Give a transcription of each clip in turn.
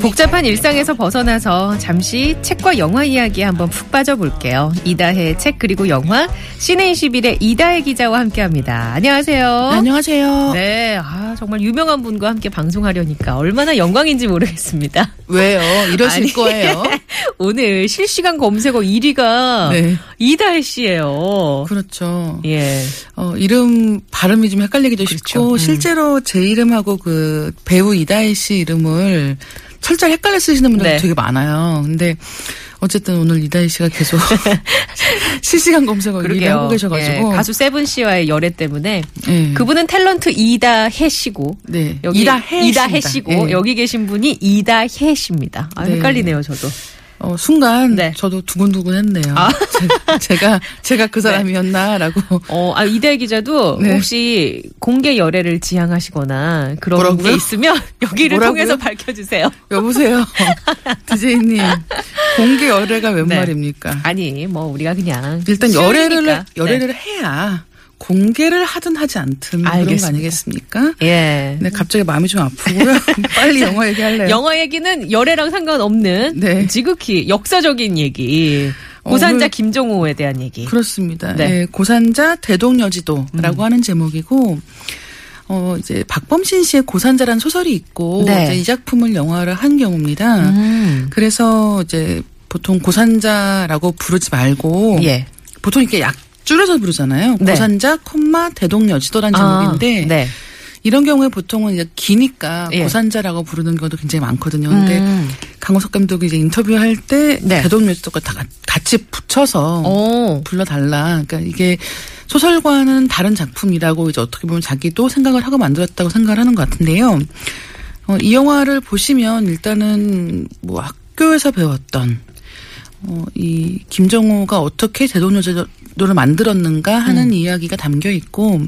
복잡한 일상에서 벗어나서 잠시 책과 영화 이야기에 한번 푹 빠져볼게요. 이다혜의 책 그리고 영화 시네21의 이다혜 기자와 함께합니다. 안녕하세요. 안녕하세요. 네, 아, 정말 유명한 분과 함께 방송하려니까 얼마나 영광인지 모르겠습니다. 왜요? 이러실 아니, 거예요? 오늘 실시간 검색어 1위가 네. 이다혜 씨예요. 그렇죠. 예. 어, 이름 발음이 좀 헷갈리기도 쉽고 음. 실제로 제 이름하고 그 배우 이다혜 씨 이름을 철저히 헷갈려 쓰시는 분들이 네. 되게 많아요. 근데 어쨌든 오늘 이다혜 씨가 계속 실시간 검색어 1위 그러게요. 하고 계셔가지고 예, 가수 세븐 씨와의 열애 때문에 예. 그분은 탤런트 이다혜 씨고 네. 여기 이다혜 이다혜 씨입니다. 씨고 예. 여기 계신 분이 이다혜 씨입니다. 아, 네. 헷갈리네요, 저도. 어, 순간 네. 저도 두근두근했네요. 아. 제 가, 제가 제가 그 사람이었나라고 어, 아, 이다혜 기자도 네. 혹시 공개 열애를 지향하시거나 그런 뭐라고요? 게 있으면 여기를 뭐라고요? 통해서 밝혀주세요. 여보세요, 디제이님 공개 열애가 웬 네. 말입니까? 아니, 뭐 우리가 그냥 일단. 열애를 네. 열애를 해야 공개를 하든 하지 않든 그런 알겠습니다. 거 아니겠습니까? 예. 네, 갑자기 마음이 좀 아프고요. 빨리 영화 얘기할래요. 영화 얘기는 열애랑 상관없는 네. 지극히 역사적인 얘기. 고산자 오늘- 김종호에 대한 얘기. 그렇습니다. 네. 네, 고산자 대동여지도라고 하는 제목이고 어 이제 박범신 씨의 고산자라는 소설이 있고 네. 이제 이 작품을 영화를 한 경우입니다. 음. 그래서 이제 보통 고산자라고 부르지 말고 예. 보통 이렇게 약 줄여서 부르잖아요. 네. 고산자 콤마 대동여지도라는 제목인데 아, 네. 이런 경우에 보통은 이제 기니까 예. 고산자라고 부르는 경우도 굉장히 많거든요. 근데 음. 강호석 감독이 이제 인터뷰할 때 네. 대동여지도가 다 같이 붙여서 오. 불러달라. 그러니까 이게 소설과는 다른 작품이라고 이제 어떻게 보면 자기도 생각을 하고 만들었다고 생각을 하는 것 같은데요. 어, 이 영화를 보시면 일단은 뭐 학교에서 배웠던 어, 이 김정호가 어떻게 대동여 제도를 만들었는가 하는 이야기가 담겨 있고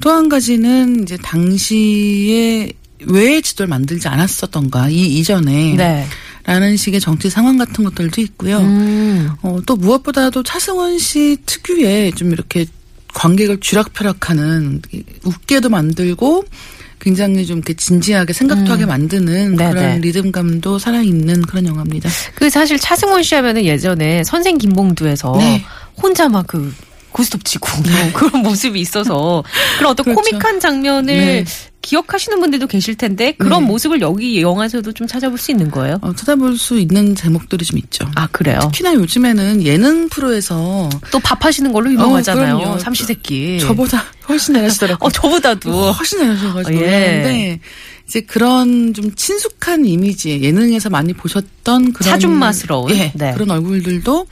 또 한 가지는 이제 당시에 왜 지도를 만들지 않았었던가 이 이전에 네. 라는 식의 정치 상황 같은 것들도 있고요. 음. 어, 또 무엇보다도 차승원 씨 특유의 좀 이렇게 관객을 쥐락펴락하는 웃게도 만들고 굉장히 좀 이렇게 진지하게 생각도 하게 만드는 음. 그런 리듬감도 살아있는 그런 영화입니다. 그 사실 차승원 씨 하면은 예전에 선생 김봉두에서 네. 혼자 막그 고스톱 치고 그런 모습이 있어서 그런 어떤 그렇죠. 코믹한 장면을 네. 기억하시는 분들도 계실 텐데 그런 네. 모습을 여기 영화에서도 좀 찾아볼 수 있는 거예요. 어, 찾아볼 수 있는 제목들이 좀 있죠. 아 그래요? 특히나 요즘에는 예능 프로에서 또 밥하시는 걸로 유명하잖아요. 어. 삼시세끼. 저보다 훨씬 잘하시더라고요. 어 저보다도 훨씬 잘하셔가지고 예. 이제 그런 좀 친숙한 이미지 예능에서 많이 보셨던 그런 사준맛스러운? 예, 네. 그런 얼굴들도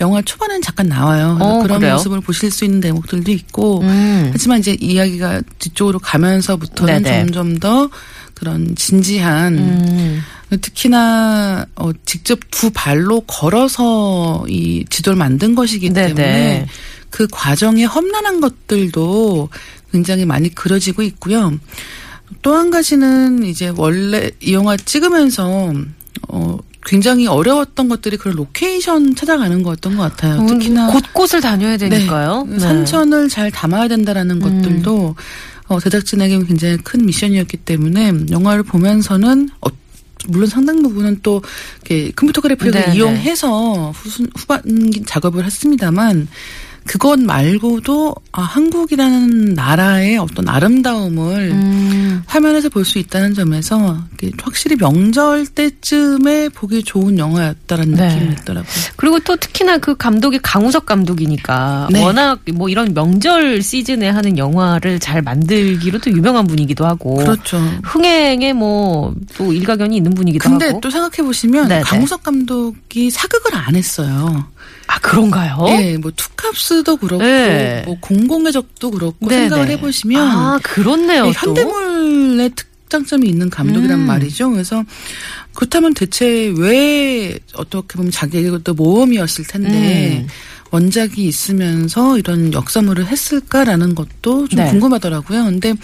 영화 초반엔 잠깐 나와요. 어, 그런 그래요? 모습을 보실 수 있는 대목들도 있고 음. 하지만 이제 이야기가 뒤쪽으로 가면서부터는 네네. 점점 더 그런 진지한 음. 특히나 어, 직접 두 발로 걸어서 이 지도를 만든 것이기 네네. 때문에 그 과정의 험난한 것들도 굉장히 많이 그려지고 있고요. 또 한 가지는 이제 원래 이 영화 찍으면서 어 굉장히 어려웠던 것들이 그런 로케이션 찾아가는 거였던 것 같아요. 특히나 음, 곳곳을 다녀야 되니까요. 네. 산천을 잘 담아야 된다라는 것들도 어, 제작진에게 굉장히 큰 미션이었기 때문에 영화를 보면서는 어, 물론 상당 부분은 또 이렇게 컴퓨터 그래픽을 네네. 이용해서 후순, 후반 작업을 했습니다만 그것 말고도 아, 한국이라는 나라의 어떤 아름다움을 음. 화면에서 볼 수 있다는 점에서 확실히 명절 때쯤에 보기 좋은 영화였다라는 네. 느낌이 있더라고요. 그리고 또 특히나 그 감독이 강우석 감독이니까 네. 워낙 뭐 이런 명절 시즌에 하는 영화를 잘 만들기로 또 유명한 분이기도 하고 그렇죠. 흥행에 뭐 또 일가견이 있는 분이기도 근데 하고. 또 생각해 보시면 네네. 강우석 감독이 사극을 안 했어요. 아 그런가요? 예, 뭐 투캅스도 그렇고 네. 뭐 공공의 적도 그렇고 네네. 생각을 해보시면 아 그렇네요. 이 또. 현대물 의 특, 확장점이 있는 감독이란 음. 말이죠. 그래서 그렇다면 대체 왜 어떻게 보면 자기도 모험이었을 텐데 음. 원작이 있으면서 이런 역사물을 했을까라는 것도 좀 네. 궁금하더라고요. 근데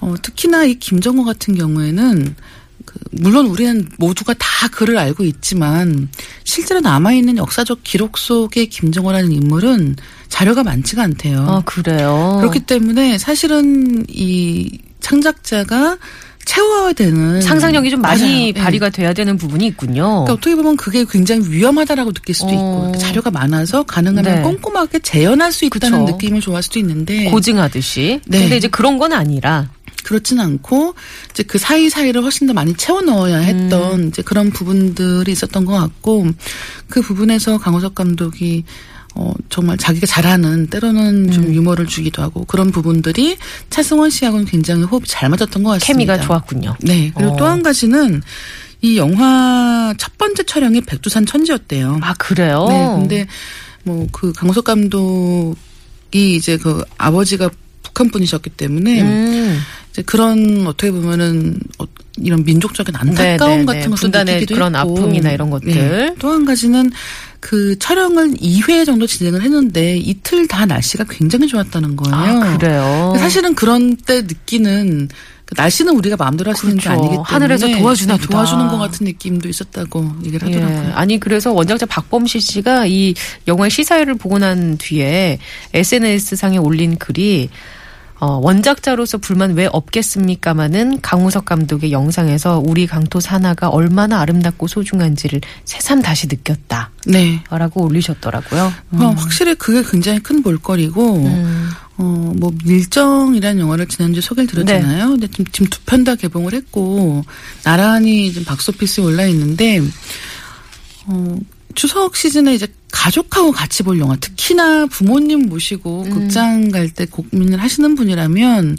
어, 특히나 이 김정호 같은 경우에는 그 물론 우리는 모두가 다 그를 알고 있지만 실제로 남아있는 역사적 기록 속의 김정호라는 인물은 자료가 많지가 않대요. 아, 그래요. 그렇기 때문에 사실은 이 창작자가 채워야 되는 상상력이 좀 많이 맞아요. 예. 발휘가 돼야 되는 부분이 있군요. 그러니까 어떻게 보면 그게 굉장히 위험하다라고 느낄 수도 어. 있고 자료가 많아서 가능하면 네. 꼼꼼하게 재현할 수 있다는 그쵸. 느낌을 좋아할 수도 있는데 고증하듯이. 네. 근데 이제 그런 건 아니라. 그렇진 않고 이제 그 사이 사이를 훨씬 더 많이 채워 넣어야 했던 음. 이제 그런 부분들이 있었던 것 같고 그 부분에서 강호석 감독이 어 정말 자기가 잘하는 때로는 좀 음. 유머를 주기도 하고 그런 부분들이 차승원 씨하고는 굉장히 호흡이 잘 맞았던 것 같습니다. 케미가 좋았군요. 네. 그리고 어. 또한 가지는 이 영화 첫 번째 촬영이 백두산 천지였대요. 아, 그래요? 네. 근데 뭐 그 강호석 감독이 이제 그 아버지가 북한 분이셨기 때문에 음. 이제 그런 어떻게 보면은 어, 이런 민족적인 안타까움 네, 네, 같은 네. 것도 분단의 느끼기도 그런 했고. 아픔이나 이런 것들. 또한 가지는 그 촬영을 2회 정도 진행을 했는데 이틀 다 날씨가 굉장히 좋았다는 거예요. 아, 그래요? 사실은 그런 때 느끼는 그 날씨는 우리가 마음대로 할수 있는 게 그렇죠. 아니기 때문에 하늘에서 도와주나 네. 도와주는 것 같은 느낌도 있었다고 얘기를 예. 하더라고요. 아니 그래서 원작자 박범실 씨가 이 영화의 시사회를 보고 난 뒤에 SNS 상에 올린 글이 어, 원작자로서 불만 왜 없겠습니까마는 강우석 감독의 영상에서 우리 강토 산하가 얼마나 아름답고 소중한지를 새삼 다시 느꼈다. 네. 라고 올리셨더라고요. 어, 확실히 그게 굉장히 큰 볼거리고 음. 어, 뭐, 밀정이라는 영화를 지난주에 소개를 드렸잖아요. 근데 지금, 지금 두 편 다 개봉을 했고, 나란히 지금 박스오피스에 올라 있는데, 어, 추석 시즌에 이제 가족하고 같이 볼 영화, 특히나 부모님 모시고 음. 극장 갈 때 고민을 하시는 분이라면,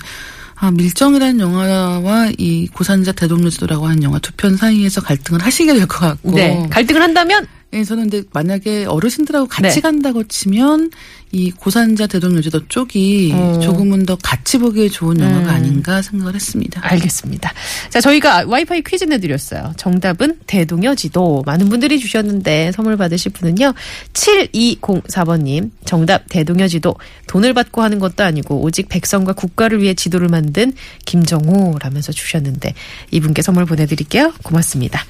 아, 밀정이라는 영화와 이 고산자 대동료지도라고 하는 영화 두 편 사이에서 갈등을 하시게 될 것 같고. 네. 갈등을 한다면 예, 저는 근데 만약에 어르신들하고 같이 네. 간다고 치면 이 고산자 대동여제도 쪽이 어. 조금은 더 같이 보기에 좋은 영화가 음. 아닌가 생각을 했습니다. 알겠습니다. 자, 저희가 와이파이 퀴즈 내드렸어요. 정답은 대동여지도. 많은 분들이 주셨는데 선물 받으실 분은요. 7204번님. 정답 대동여지도. 돈을 받고 하는 것도 아니고 오직 백성과 국가를 위해 지도를 만든 김정호라면서 주셨는데 이분께 선물 보내드릴게요. 고맙습니다.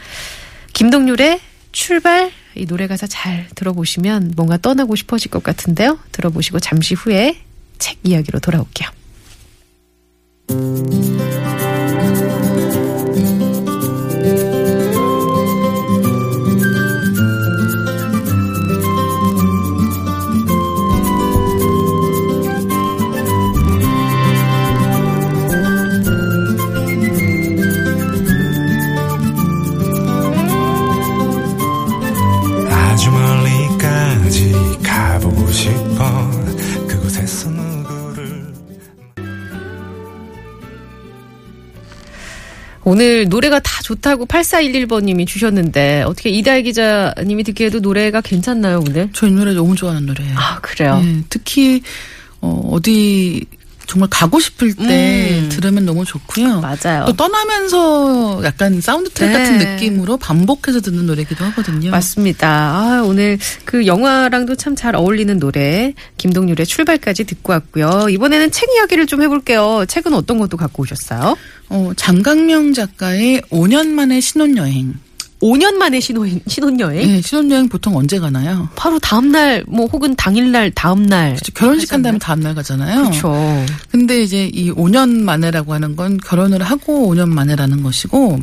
김동률의 출발 이 노래 가사 잘 들어보시면 뭔가 떠나고 싶어질 것 같은데요. 들어보시고 잠시 후에 책 이야기로 돌아올게요. 그곳에서 누구를 오늘 노래가 다 좋다고 8411번님이 주셨는데 어떻게 이다혜 기자님이 듣기에도 노래가 괜찮나요 오늘? 저 이 노래 너무 좋아하는 노래예요. 아 그래요. 예, 특히 어, 어디 정말 가고 싶을 때 음. 들으면 너무 좋고요. 맞아요. 또 떠나면서 약간 사운드 트랙 네. 같은 느낌으로 반복해서 듣는 노래기도 하거든요. 맞습니다. 아, 오늘 그 영화랑도 참 잘 어울리는 노래 김동률의 출발까지 듣고 왔고요. 이번에는 책 이야기를 좀 해볼게요. 책은 어떤 것도 갖고 오셨어요? 어, 장강명 작가의 5년 만의 신혼여행. 5년 만에 신혼, 신혼여행? 예, 신혼여행 보통 언제 가나요? 바로 다음 날, 뭐, 혹은 당일 날, 다음 날. 그렇죠. 결혼식 한 다음에 다음 날 가잖아요. 그렇죠. 근데 이제 이 5년 만에라고 하는 건 결혼을 하고 5년 만에라는 것이고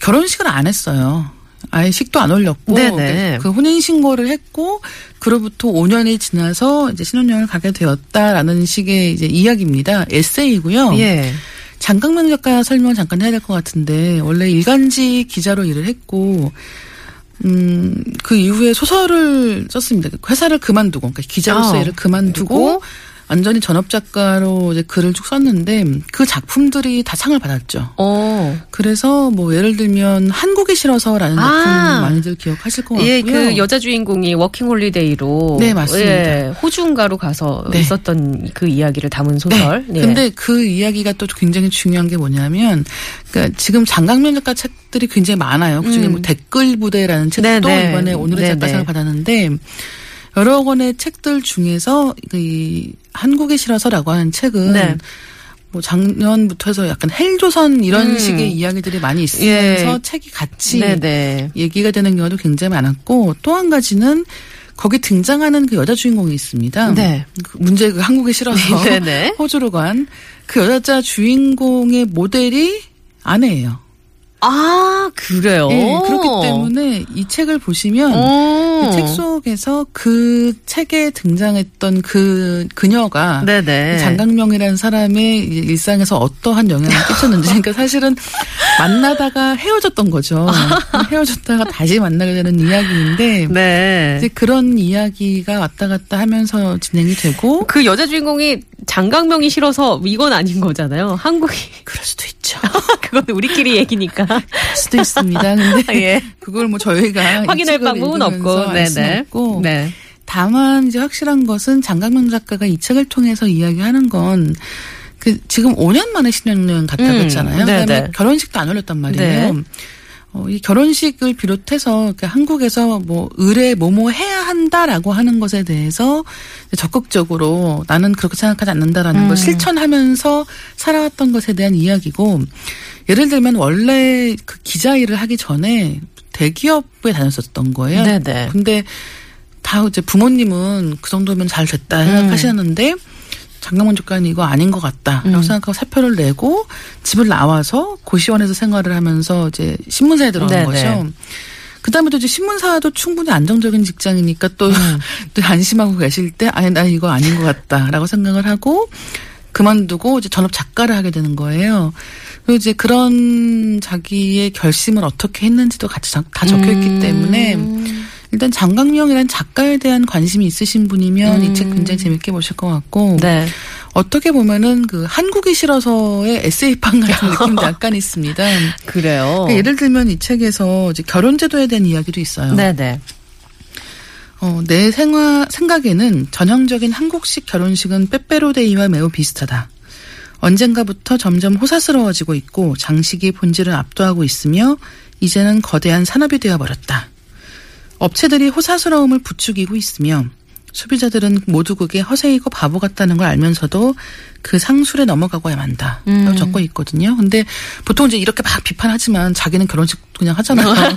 결혼식을 안 했어요. 아예 식도 안 올렸고 네네. 그 혼인 신고를 했고 그로부터 5년이 지나서 이제 신혼여행을 가게 되었다라는 식의 이제 이야기입니다. 에세이고요. 예. 장강명 작가 설명 잠깐 해야 될 것 같은데 원래 일간지 기자로 일을 했고 음, 그 이후에 소설을 썼습니다. 회사를 그만두고, 그러니까 기자로서 아, 일을 그만두고, 두고? 완전히 전업 작가로 이제 글을 쭉 썼는데 그 작품들이 다 상을 받았죠. 어. 그래서 뭐 예를 들면 한국이 싫어서라는 작품 아. 많이들 기억하실 것 같고요. 예, 그 여자 주인공이 워킹 홀리데이로 네, 맞습니다. 예, 호주인가로 가서 네. 있었던 그 이야기를 담은 소설. 네. 예. 근데 그 이야기가 또 굉장히 중요한 게 뭐냐면, 그러니까 지금 장강명 작가 책들이 굉장히 많아요. 그중에 뭐 댓글 부대라는 책도 음. 네, 네. 이번에 오늘의 네, 작가상을 네. 받았는데 여러 권의 책들 중에서 이 한국이 싫어서라고 하는 책은 네. 뭐 작년부터 해서 약간 헬조선 이런 음. 식의 이야기들이 많이 있으면서 예. 책이 같이 네네. 얘기가 되는 경우도 굉장히 많았고 또 한 가지는 거기 등장하는 그 여자 주인공이 있습니다. 네. 그 문제 그 한국에 싫어서 네네. 호주로 간 그 여자 주인공의 모델이 아내예요. 아, 그래요? 예, 그렇기 때문에 이 책을 보시면 어. 이책 속에서 그 책에 등장했던 그 그녀가 네네. 장강명이라는 사람의 이 일상에서 어떠한 영향을 끼쳤는지 그러니까 사실은 만나다가 헤어졌던 거죠. 헤어졌다가 다시 만나게 되는 이야기인데 네. 이제 그런 이야기가 왔다 갔다 하면서 진행이 되고 그 여자 주인공이 장강명이 싫어서 이건 아닌 거잖아요. 한국이. 그럴 수도 있죠. 그건 우리끼리 얘기니까. 그럴 수도 있습니다. 근데 예. 그걸 뭐 저희가 이 확인할 방법은 없고. 네네. 없고 네. 다만 이제 확실한 것은 장강명 작가가 이 책을 통해서 이야기하는 건 그 지금 5년 만에 신혼여행 갔다 음, 그랬잖아요. 네네. 그다음에 결혼식도 안 올렸단 말이에요. 네. 어, 이 결혼식을 비롯해서 한국에서 뭐 의뢰 뭐뭐 해야 한다라고 하는 것에 대해서 적극적으로 나는 그렇게 생각하지 않는다라는 음. 걸 실천하면서 살아왔던 것에 대한 이야기고 예를 들면 원래 그 기자 일을 하기 전에 대기업에 다녔었던 거예요. 네네. 근데 다 이제 부모님은 그 정도면 잘 됐다 생각하셨는데 장강원 작가는 이거 아닌 것 같다라고 음. 생각하고 사표를 내고 집을 나와서 고시원에서 생활을 하면서 이제 신문사에 들어간 네네. 거죠. 그다음에 또 이제 신문사도 충분히 안정적인 직장이니까 또, 음. 또 안심하고 계실 때 아니 나 이거 아닌 것 같다라고 생각을 하고 그만두고 이제 전업 작가를 하게 되는 거예요. 그리고 이제 그런 자기의 결심을 어떻게 했는지도 같이 다 적혀 있기 음. 때문에 일단 장강명이라는 작가에 대한 관심이 있으신 분이면 이책 굉장히 재밌게 보실 것 같고 네. 어떻게 보면은 그 한국이 싫어서의 에세이판 같은 느낌도 약간 있습니다. 그래요. 그러니까 예를 들면 이 책에서 이제 결혼제도에 대한 이야기도 있어요. 네네. 어, 내 생화, 생각에는 전형적인 한국식 결혼식은 빼빼로데이와 매우 비슷하다. 언젠가부터 점점 호사스러워지고 있고 장식이 본질을 압도하고 있으며 이제는 거대한 산업이 되어버렸다. 업체들이 호사스러움을 부추기고 있으며 소비자들은 모두 그게 허세이고 바보 같다는 걸 알면서도 그 상술에 넘어가고야 만다. 라고 적고 있거든요. 근데 보통 이제 이렇게 막 비판하지만 자기는 결혼식 그냥 하잖아요.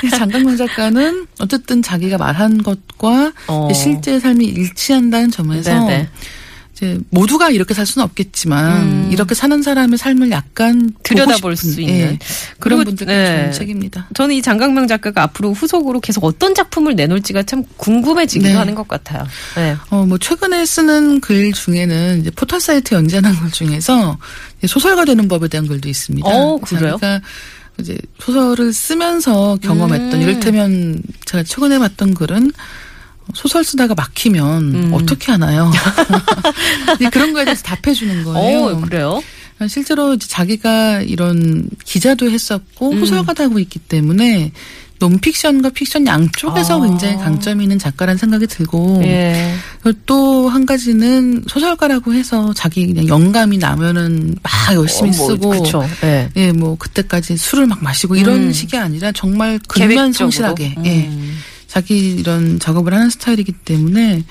근데 장강명 작가는 어쨌든 자기가 말한 것과 어. 실제 삶이 일치한다는 점에서 네네. 이제 모두가 이렇게 살 수는 없겠지만 이렇게 사는 사람의 삶을 약간 음. 들여다볼 싶은, 수 있는. 예, 그런 분들께 네. 좋은 책입니다. 저는 이 장강명 작가가 앞으로 후속으로 계속 어떤 작품을 내놓을지가 참 궁금해지기도 네. 하는 것 같아요. 네. 어, 뭐, 최근에 쓰는 글 중에는 이제 포털 사이트 연재하는 글 중에서 소설가 되는 법에 대한 글도 있습니다. 어, 그래요? 자기가 이제 소설을 쓰면서 경험했던, 음. 이를테면 제가 최근에 봤던 글은 소설 쓰다가 막히면 음. 어떻게 하나요? 그런 거에 대해서 답해주는 거예요. 어, 그래요? 실제로 이제 자기가 이런 기자도 했었고 음. 호설가도 하고 있기 때문에 논픽션과 픽션 양쪽에서 아. 굉장히 강점이 있는 작가라는 생각이 들고 예. 또한 가지는 소설가라고 해서 자기 그냥 영감이 나면은 막 열심히 어, 뭐, 쓰고 그쵸. 예. 예, 뭐 그때까지 술을 막 마시고 이런 음. 식이 아니라 정말 근면 성실하게 계획적으로. 예. 음. 자기 이런 작업을 하는 스타일이기 때문에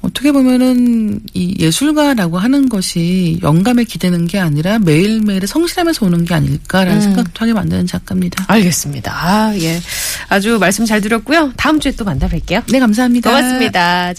어떻게 보면은 이 예술가라고 하는 것이 영감에 기대는 게 아니라 매일매일에 성실하면서 오는 게 아닐까라는 음. 생각도 하게 만드는 작가입니다. 알겠습니다. 아, 예. 아주 말씀 잘 드렸고요. 다음 주에 또 만나 뵐게요. 네, 감사합니다. 고맙습니다.